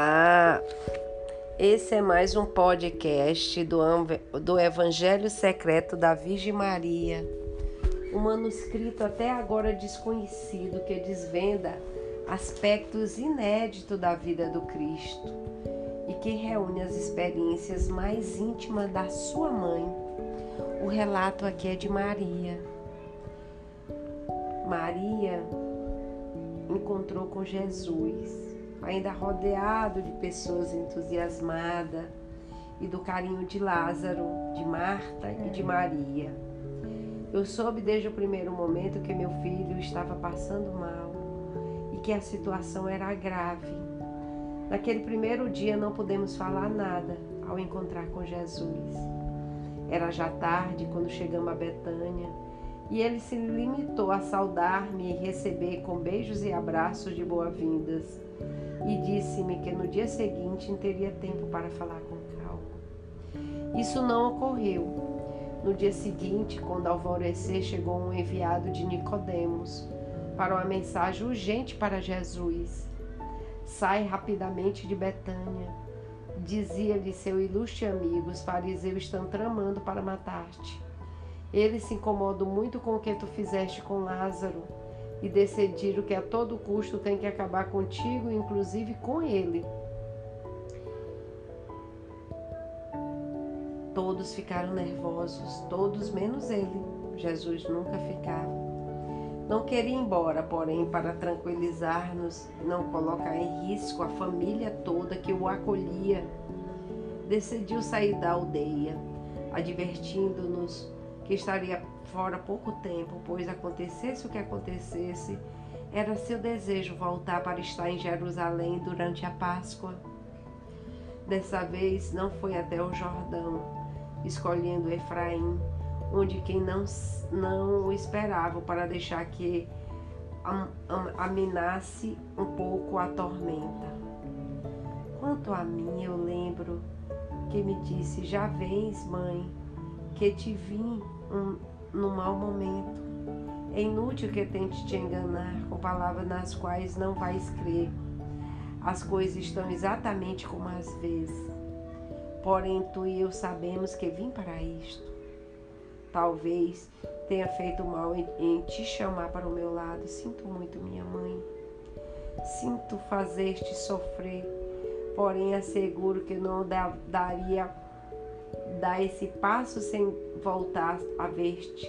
Ah, esse é mais um podcast do, do Evangelho Secreto da Virgem Maria, um manuscrito até agora desconhecido que desvenda aspectos inéditos da vida do Cristo e que reúne as experiências mais íntimas da sua mãe. O relato aqui é de Maria. Maria encontrou com Jesus ainda rodeado de pessoas entusiasmadas e do carinho de Lázaro, de Marta e de Maria. Eu soube desde o primeiro momento que meu filho estava passando mal e que a situação era grave. Naquele primeiro dia não pudemos falar nada ao encontrar com Jesus. Era já tarde quando chegamos a Betânia e ele se limitou a saudar-me e receber com beijos e abraços de boas-vindas e disse-me que no dia seguinte teria tempo para falar com calma. Isso não ocorreu. No dia seguinte, quando alvorecer, chegou um enviado de Nicodemos para uma mensagem urgente para Jesus. Sai rapidamente de Betânia. Dizia-lhe seu ilustre amigo, os fariseus estão tramando para matar-te. Eles se incomodam muito com o que tu fizeste com Lázaro e decidiram que a todo custo tem que acabar contigo, inclusive com ele. Todos ficaram nervosos, todos menos ele. Jesus nunca ficava. Não queria ir embora, porém, para tranquilizar-nos não colocar em risco a família toda que o acolhia, decidiu sair da aldeia, advertindo-nos que estaria fora pouco tempo, pois acontecesse o que acontecesse, era seu desejo voltar para estar em Jerusalém durante a Páscoa. Dessa vez não foi até o Jordão, escolhendo Efraim, onde quem não, não o esperava para deixar que aminasse um pouco a tormenta. Quanto a mim, eu lembro que me disse: Já vens, mãe, que te vim um, no mau momento. É inútil que tente te enganar com palavras nas quais não vais crer. As coisas estão exatamente como às vezes. Porém, tu e eu sabemos que vim para isto. Talvez tenha feito mal em, em te chamar para o meu lado. Sinto muito, minha mãe. Sinto fazer-te sofrer. Porém, asseguro que não daria dar esse passo sem voltar a ver-te,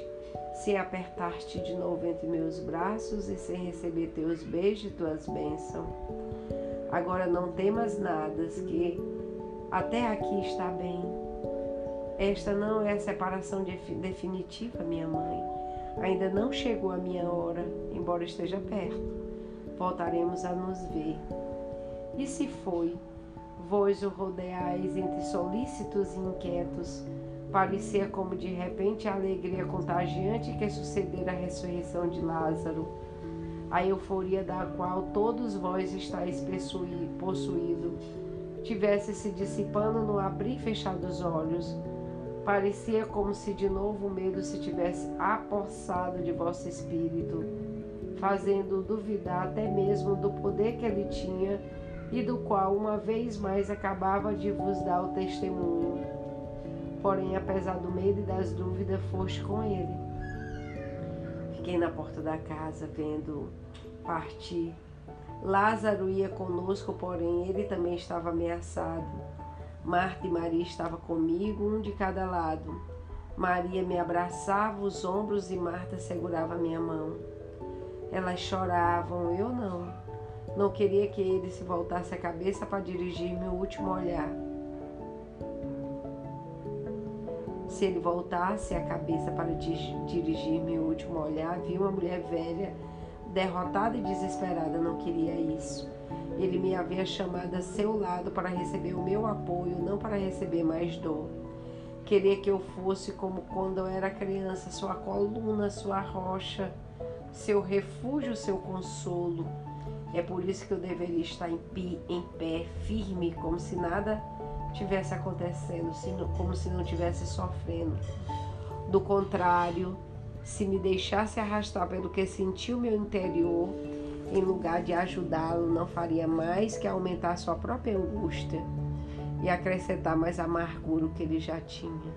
sem apertar-te de novo entre meus braços e sem receber teus beijos e tuas bênçãos. Agora não temas nada, que até aqui está bem. Esta não é a separação definitiva, minha mãe. Ainda não chegou a minha hora, embora esteja perto. Voltaremos a nos ver. E se foi, Vós o rodeais entre solícitos e inquietos. Parecia como de repente a alegria contagiante que sucedera a ressurreição de Lázaro, a euforia da qual todos vós estáis possuído, tivesse se dissipando no abrir e fechar dos olhos. Parecia como se de novo o medo se tivesse apossado de vosso espírito, fazendo duvidar até mesmo do poder que ele tinha e do qual uma vez mais acabava de vos dar o testemunho. Porém, apesar do medo e das dúvidas, foste com ele. Fiquei na porta da casa vendo partir. Lázaro ia conosco, porém ele também estava ameaçado. Marta e Maria estavam comigo, um de cada lado. Maria me abraçava os ombros e Marta segurava minha mão. Elas choravam, eu não. Não queria que ele se voltasse a cabeça para dirigir meu último olhar. Se ele voltasse a cabeça para dirigir meu último olhar, vi uma mulher velha, derrotada e desesperada. Não queria isso. Ele me havia chamado a seu lado para receber o meu apoio, não para receber mais dor. Queria que eu fosse como quando eu era criança, sua coluna, sua rocha, seu refúgio, seu consolo. É por isso que eu deveria estar em em pé firme, como se nada tivesse acontecendo, como se não tivesse sofrendo. Do contrário, se me deixasse arrastar pelo que senti o meu interior, em lugar de ajudá-lo, não faria mais que aumentar sua própria angústia e acrescentar mais amargura que ele já tinha.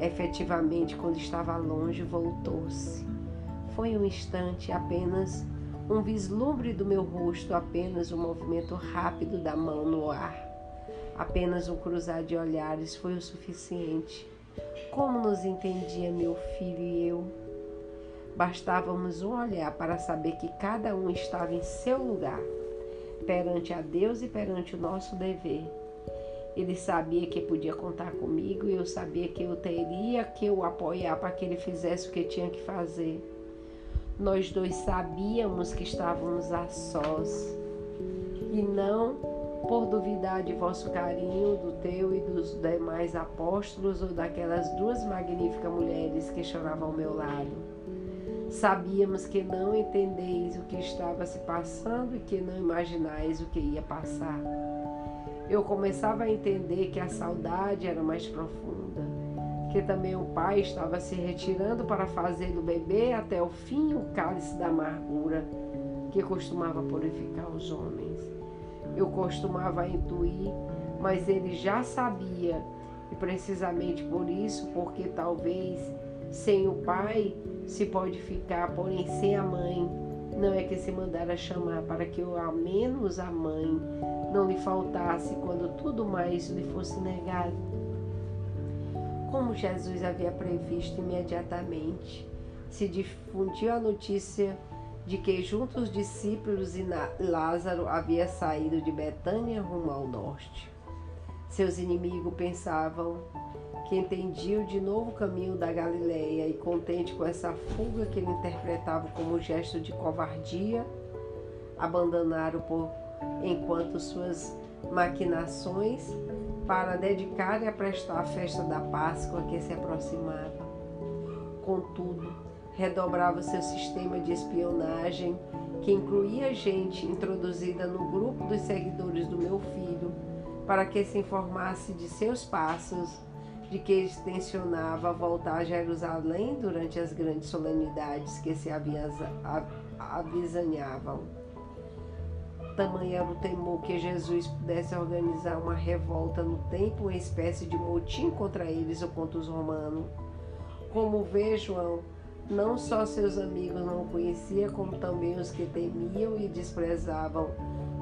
Efetivamente, quando estava longe, voltou-se. Foi um instante, apenas um vislumbre do meu rosto, apenas um movimento rápido da mão no ar. Apenas um cruzar de olhares foi o suficiente. Como nos entendia meu filho e eu? Bastávamos um olhar para saber que cada um estava em seu lugar, perante a Deus e perante o nosso dever. Ele sabia que podia contar comigo e eu sabia que eu teria que o apoiar para que ele fizesse o que tinha que fazer. Nós dois sabíamos que estávamos a sós e não por duvidar de vosso carinho, do teu e dos demais apóstolos ou daquelas duas magníficas mulheres que choravam ao meu lado. Sabíamos que não entendeis o que estava se passando e que não imaginais o que ia passar. Eu começava a entender que a saudade era mais profunda, que também o pai estava se retirando para fazer do bebê até o fim o cálice da amargura que costumava purificar os homens. Eu costumava intuir, mas ele já sabia, e precisamente por isso, porque talvez sem o pai se pode ficar, porém sem a mãe, não é que se mandara chamar para que eu, ao menos a mãe, não lhe faltasse quando tudo mais lhe fosse negado. Como Jesus havia previsto imediatamente, se difundiu a notícia de que junto os discípulos e Lázaro havia saído de Betânia rumo ao norte. Seus inimigos pensavam que entendiam de novo o caminho da Galileia e contente com essa fuga que ele interpretava como gesto de covardia, abandonaram por enquanto suas maquinações para dedicar e prestar a festa da Páscoa que se aproximava. Contudo, redobrava seu sistema de espionagem, que incluía gente introduzida no grupo dos seguidores do meu filho, para que se informasse de seus passos de que ele tensionava voltar a Jerusalém durante as grandes solenidades que se avizinhavam. Tamanho era o temor que Jesus pudesse organizar uma revolta no tempo, uma espécie de motim contra eles ou contra os romanos. Como vê João, não só seus amigos não o conhecia, como também os que temiam e desprezavam.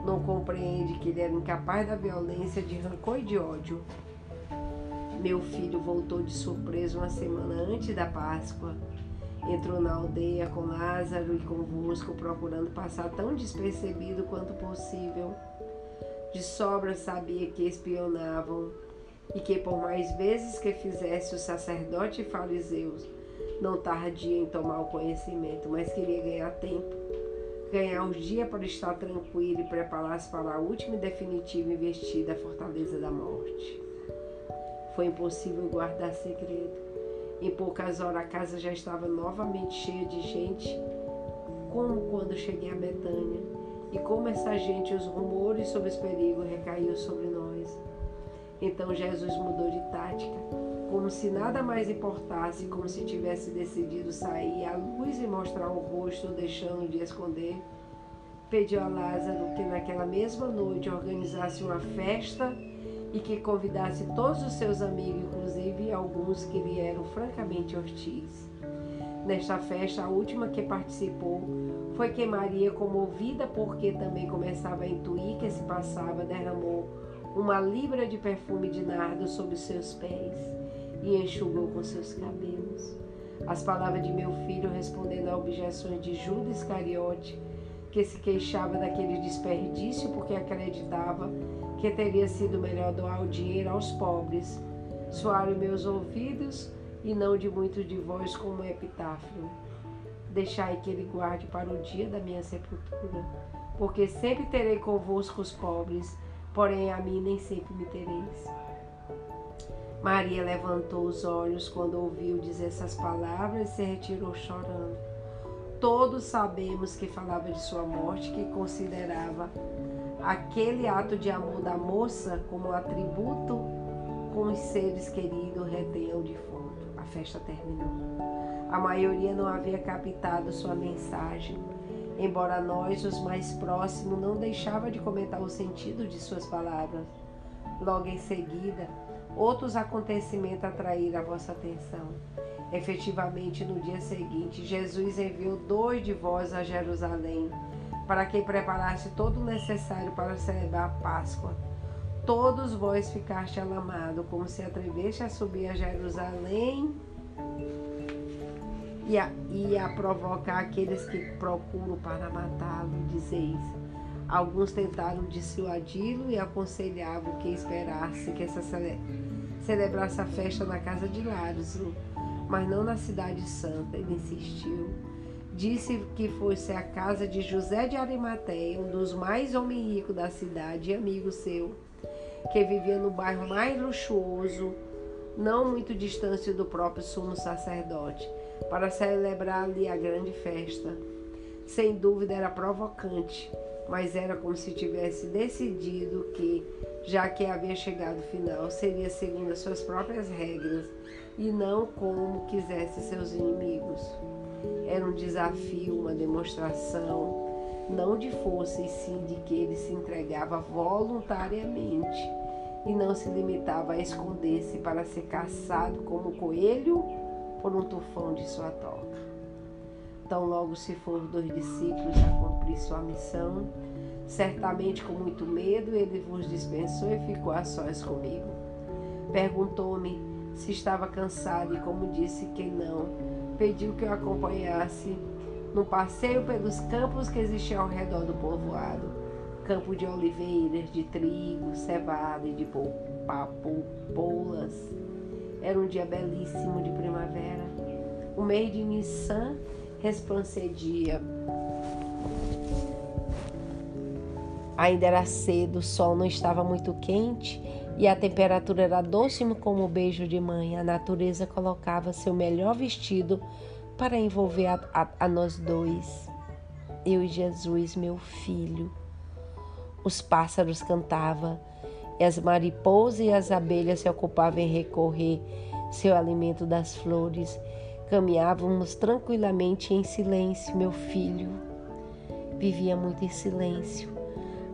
Não compreende que ele era incapaz da violência de rancor e de ódio. Meu filho voltou de surpresa uma semana antes da Páscoa. Entrou na aldeia com Lázaro e convosco, procurando passar tão despercebido quanto possível. De sobra sabia que espionavam e que, por mais vezes que fizesse o sacerdote e fariseus, não tardia em tomar o conhecimento, mas queria ganhar tempo, ganhar uns dias para estar tranquilo e preparar-se para a última e definitiva investida à fortaleza da morte. Foi impossível guardar segredo. Em poucas horas a casa já estava novamente cheia de gente, como quando cheguei a Betânia. E como essa gente, os rumores sobre os perigos recaiu sobre nós. Então Jesus mudou de tática, como se nada mais importasse, como se tivesse decidido sair à luz e mostrar o rosto, deixando de esconder. Pediu a Lázaro que naquela mesma noite organizasse uma festa e que convidasse todos os seus amigos, inclusive alguns que lhe eram francamente hostis. Nesta festa, a última que participou foi que Maria, comovida porque também começava a intuir que se passava, derramou uma libra de perfume de nardo sobre seus pés e enxugou com seus cabelos. As palavras de meu filho respondendo a objeções de Judas Iscariote, que se queixava daquele desperdício porque acreditava que teria sido melhor doar o dinheiro aos pobres. Soaram meus ouvidos e não de muitos de vós como epitáfio. Deixai que ele guarde para o dia da minha sepultura, porque sempre terei convosco os pobres, porém a mim nem sempre me tereis. Maria levantou os olhos quando ouviu dizer essas palavras e se retirou chorando. Todos sabemos que falava de sua morte, que considerava aquele ato de amor da moça como atributo com os seres queridos retenham o defunto. A festa terminou. A maioria não havia captado sua mensagem embora nós, os mais próximos, não deixava de comentar o sentido de suas palavras. Logo em seguida, outros acontecimentos atraíram a vossa atenção. Efetivamente, no dia seguinte, Jesus enviou dois de vós a Jerusalém, para que preparasse todo o necessário para celebrar a Páscoa. Todos vós ficaste alamados, como se atreveste a subir a Jerusalém e a, e a provocar aqueles que procuram para matá-lo, dizeis. Alguns tentaram dissuadi-lo e aconselhavam que esperasse que essa cele celebrasse a festa na casa de Lázaro, mas não na cidade santa. Ele insistiu. Disse que fosse a casa de José de Arimateia, um dos mais homens ricos da cidade e amigo seu, que vivia no bairro mais luxuoso, não muito distante do próprio sumo sacerdote para celebrar ali a grande festa. Sem dúvida era provocante, mas era como se tivesse decidido que, já que havia chegado o final, seria segundo as suas próprias regras e não como quisesse seus inimigos. Era um desafio, uma demonstração, não de força, e sim de que ele se entregava voluntariamente e não se limitava a esconder-se para ser caçado como coelho por um tufão de sua toca. Tão logo se foram dois discípulos a cumprir sua missão, certamente com muito medo, ele vos dispensou e ficou a sós comigo. Perguntou-me se estava cansado e, como disse que não, pediu que eu acompanhasse no passeio pelos campos que existiam ao redor do povoado campo de oliveiras, de trigo, cevada e de papoulas era um dia belíssimo de primavera. O mês de Nissan resplancedia. Ainda era cedo, o sol não estava muito quente e a temperatura era doce como o beijo de mãe. A natureza colocava seu melhor vestido para envolver a, a, a nós dois, eu e Jesus, meu filho. Os pássaros cantavam e as mariposas e as abelhas se ocupavam em recorrer seu alimento das flores. Caminhávamos tranquilamente em silêncio, meu filho. Vivia muito em silêncio.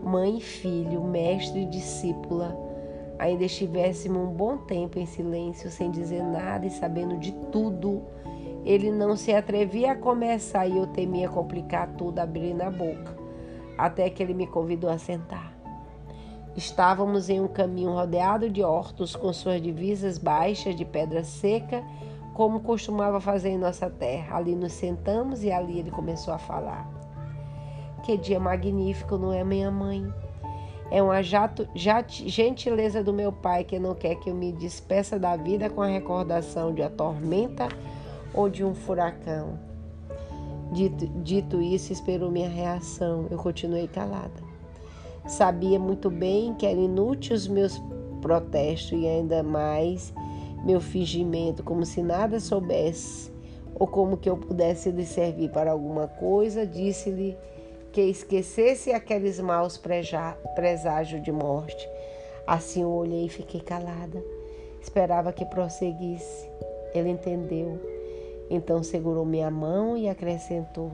Mãe e filho, mestre e discípula. Ainda estivéssemos um bom tempo em silêncio, sem dizer nada e sabendo de tudo. Ele não se atrevia a começar e eu temia complicar tudo, abrir na boca, até que ele me convidou a sentar. Estávamos em um caminho rodeado de hortos, com suas divisas baixas de pedra seca, como costumava fazer em nossa terra. Ali nos sentamos e ali ele começou a falar. Que dia magnífico, não é, minha mãe? É uma jato, jat, gentileza do meu pai que não quer que eu me despeça da vida com a recordação de uma tormenta ou de um furacão. Dito, dito isso, esperou minha reação. Eu continuei calada. Sabia muito bem que era inútil os meus protestos e ainda mais meu fingimento, como se nada soubesse ou como que eu pudesse lhe servir para alguma coisa. Disse-lhe que esquecesse aqueles maus preságios de morte. Assim eu olhei e fiquei calada. Esperava que prosseguisse. Ele entendeu. Então segurou minha mão e acrescentou: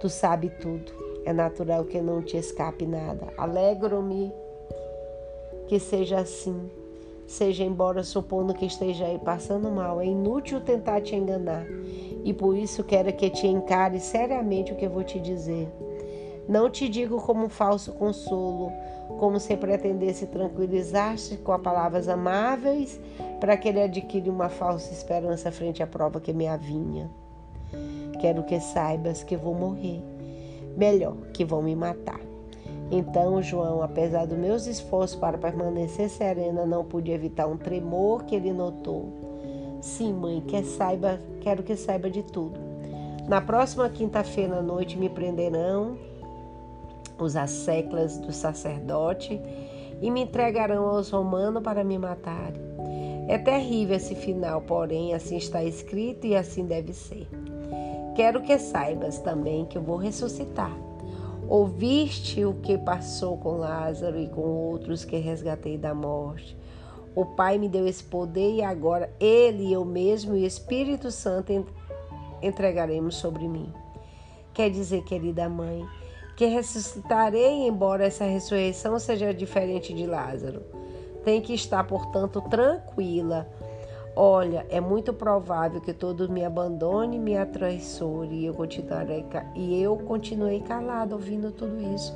Tu sabe tudo. É natural que não te escape nada. Alegro-me que seja assim. Seja embora supondo que esteja aí passando mal, é inútil tentar te enganar. E por isso quero que te encare seriamente o que eu vou te dizer. Não te digo como um falso consolo, como se pretendesse tranquilizar-te com palavras amáveis para que ele adquire uma falsa esperança frente à prova que me avinha. Quero que saibas que vou morrer melhor, que vão me matar. Então, João, apesar dos meus esforços para permanecer serena, não pude evitar um tremor que ele notou. Sim, mãe, quer saiba, quero que saiba de tudo. Na próxima quinta-feira à noite me prenderão os asseclas do sacerdote e me entregarão aos romanos para me matarem. É terrível esse final, porém, assim está escrito e assim deve ser. Quero que saibas também que eu vou ressuscitar. Ouviste o que passou com Lázaro e com outros que resgatei da morte. O Pai me deu esse poder e agora Ele, eu mesmo e o Espírito Santo entregaremos sobre mim. Quer dizer, querida mãe, que ressuscitarei, embora essa ressurreição seja diferente de Lázaro. Tem que estar, portanto, tranquila. Olha, é muito provável que todos me abandone, me atraiçoe e eu continuarei e eu continuei calado ouvindo tudo isso.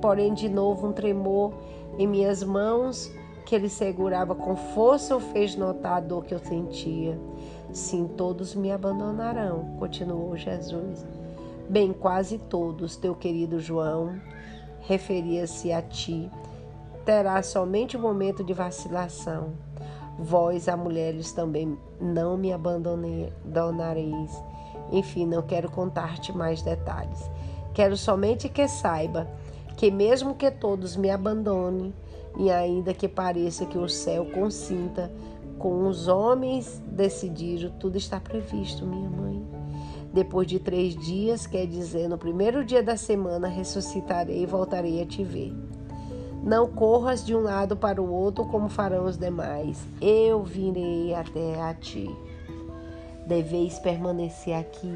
Porém, de novo um tremor em minhas mãos que ele segurava com força o fez notar a dor que eu sentia. Sim, todos me abandonarão, continuou Jesus. Bem, quase todos, teu querido João, referia-se a ti, terá somente um momento de vacilação. Vós, a mulheres, também não me abandonareis. Enfim, não quero contar-te mais detalhes. Quero somente que saiba que, mesmo que todos me abandonem, e ainda que pareça que o céu consinta com os homens decidiram, tudo está previsto, minha mãe. Depois de três dias, quer dizer, no primeiro dia da semana, ressuscitarei e voltarei a te ver. Não corras de um lado para o outro como farão os demais. Eu virei até a ti. Deveis permanecer aqui,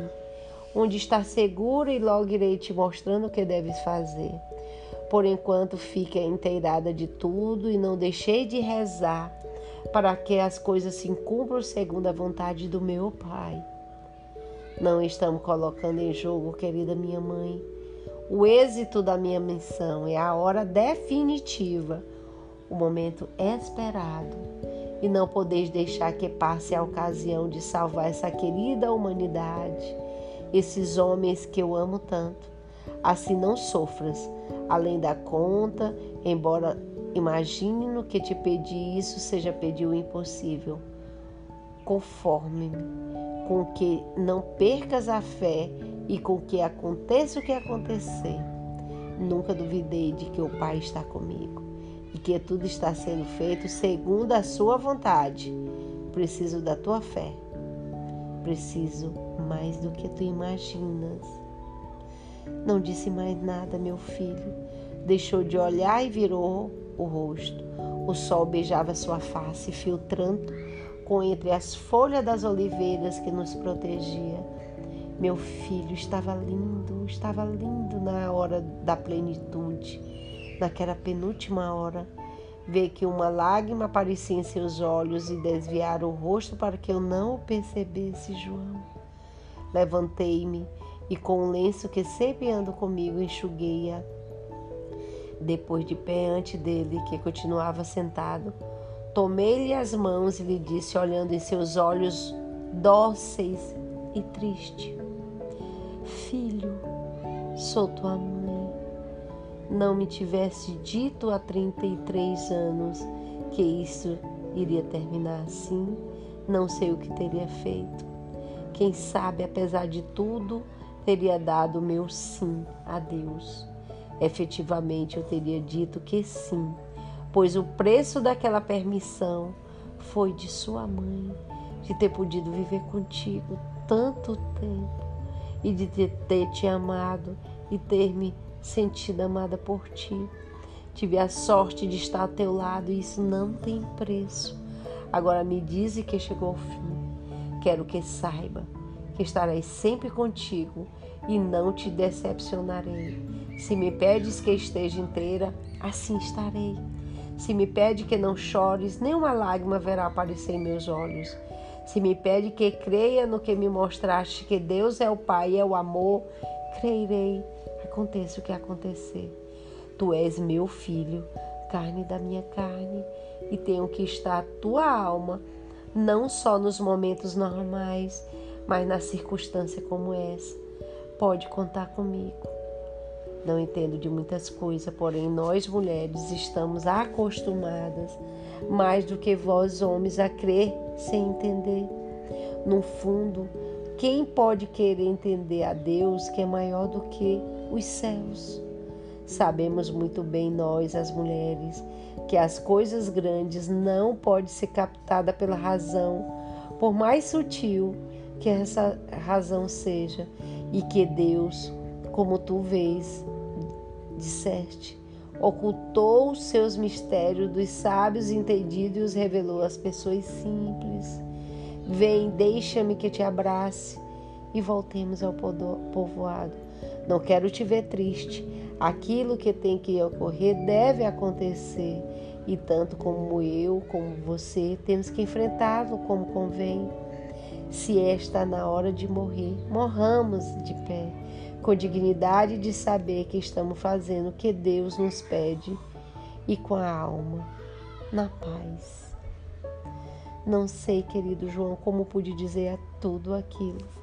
onde está seguro, e logo irei te mostrando o que deves fazer. Por enquanto, fique inteirada de tudo e não deixei de rezar para que as coisas se cumpram segundo a vontade do meu Pai. Não estamos colocando em jogo, querida minha mãe, o êxito da minha missão é a hora definitiva, o momento esperado. E não podeis deixar que passe a ocasião de salvar essa querida humanidade, esses homens que eu amo tanto. Assim não sofras além da conta, embora imagine no que te pedi isso seja pedir o impossível. Conforme-me com que não percas a fé e com que aconteça o que acontecer. Nunca duvidei de que o Pai está comigo e que tudo está sendo feito segundo a sua vontade. Preciso da tua fé. Preciso mais do que tu imaginas. Não disse mais nada, meu filho. Deixou de olhar e virou o rosto. O sol beijava sua face, filtrando com entre as folhas das oliveiras que nos protegia. Meu filho estava lindo, estava lindo na hora da plenitude, naquela penúltima hora. Ver que uma lágrima aparecia em seus olhos e desviar o rosto para que eu não o percebesse, João. Levantei-me e com o lenço que sempre ando comigo enxuguei-a. Depois de pé ante dele, que continuava sentado, Tomei-lhe as mãos e lhe disse, olhando em seus olhos dóceis e triste: Filho, sou tua mãe. Não me tivesse dito há 33 anos que isso iria terminar assim, não sei o que teria feito. Quem sabe, apesar de tudo, teria dado meu sim a Deus. Efetivamente, eu teria dito que sim pois o preço daquela permissão foi de sua mãe, de ter podido viver contigo tanto tempo e de ter te amado e ter me sentido amada por ti. Tive a sorte de estar ao teu lado e isso não tem preço. Agora me dize que chegou ao fim. Quero que saiba que estarei sempre contigo e não te decepcionarei. Se me pedes que esteja inteira, assim estarei. Se me pede que não chores, nenhuma lágrima verá aparecer em meus olhos. Se me pede que creia no que me mostraste, que Deus é o Pai, é o amor, creirei, aconteça o que acontecer. Tu és meu filho, carne da minha carne, e tenho que estar a tua alma, não só nos momentos normais, mas na circunstância como essa. Pode contar comigo. Não entendo de muitas coisas, porém nós mulheres estamos acostumadas mais do que vós homens a crer sem entender. No fundo, quem pode querer entender a Deus que é maior do que os céus? Sabemos muito bem nós, as mulheres, que as coisas grandes não podem ser captadas pela razão, por mais sutil que essa razão seja, e que Deus, como tu vês, disseste, ocultou os seus mistérios dos sábios entendidos e os revelou às pessoas simples. Vem, deixa-me que te abrace e voltemos ao povoado. Não quero te ver triste. Aquilo que tem que ocorrer deve acontecer. E tanto como eu, como você, temos que enfrentá-lo como convém. Se esta na hora de morrer, morramos de pé, com dignidade de saber que estamos fazendo o que Deus nos pede e com a alma na paz. Não sei, querido João, como pude dizer tudo aquilo